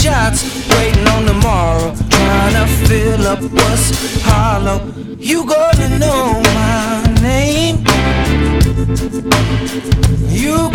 shots, waiting on tomorrow, trying to fill up what's hollow. You gonna know my name. You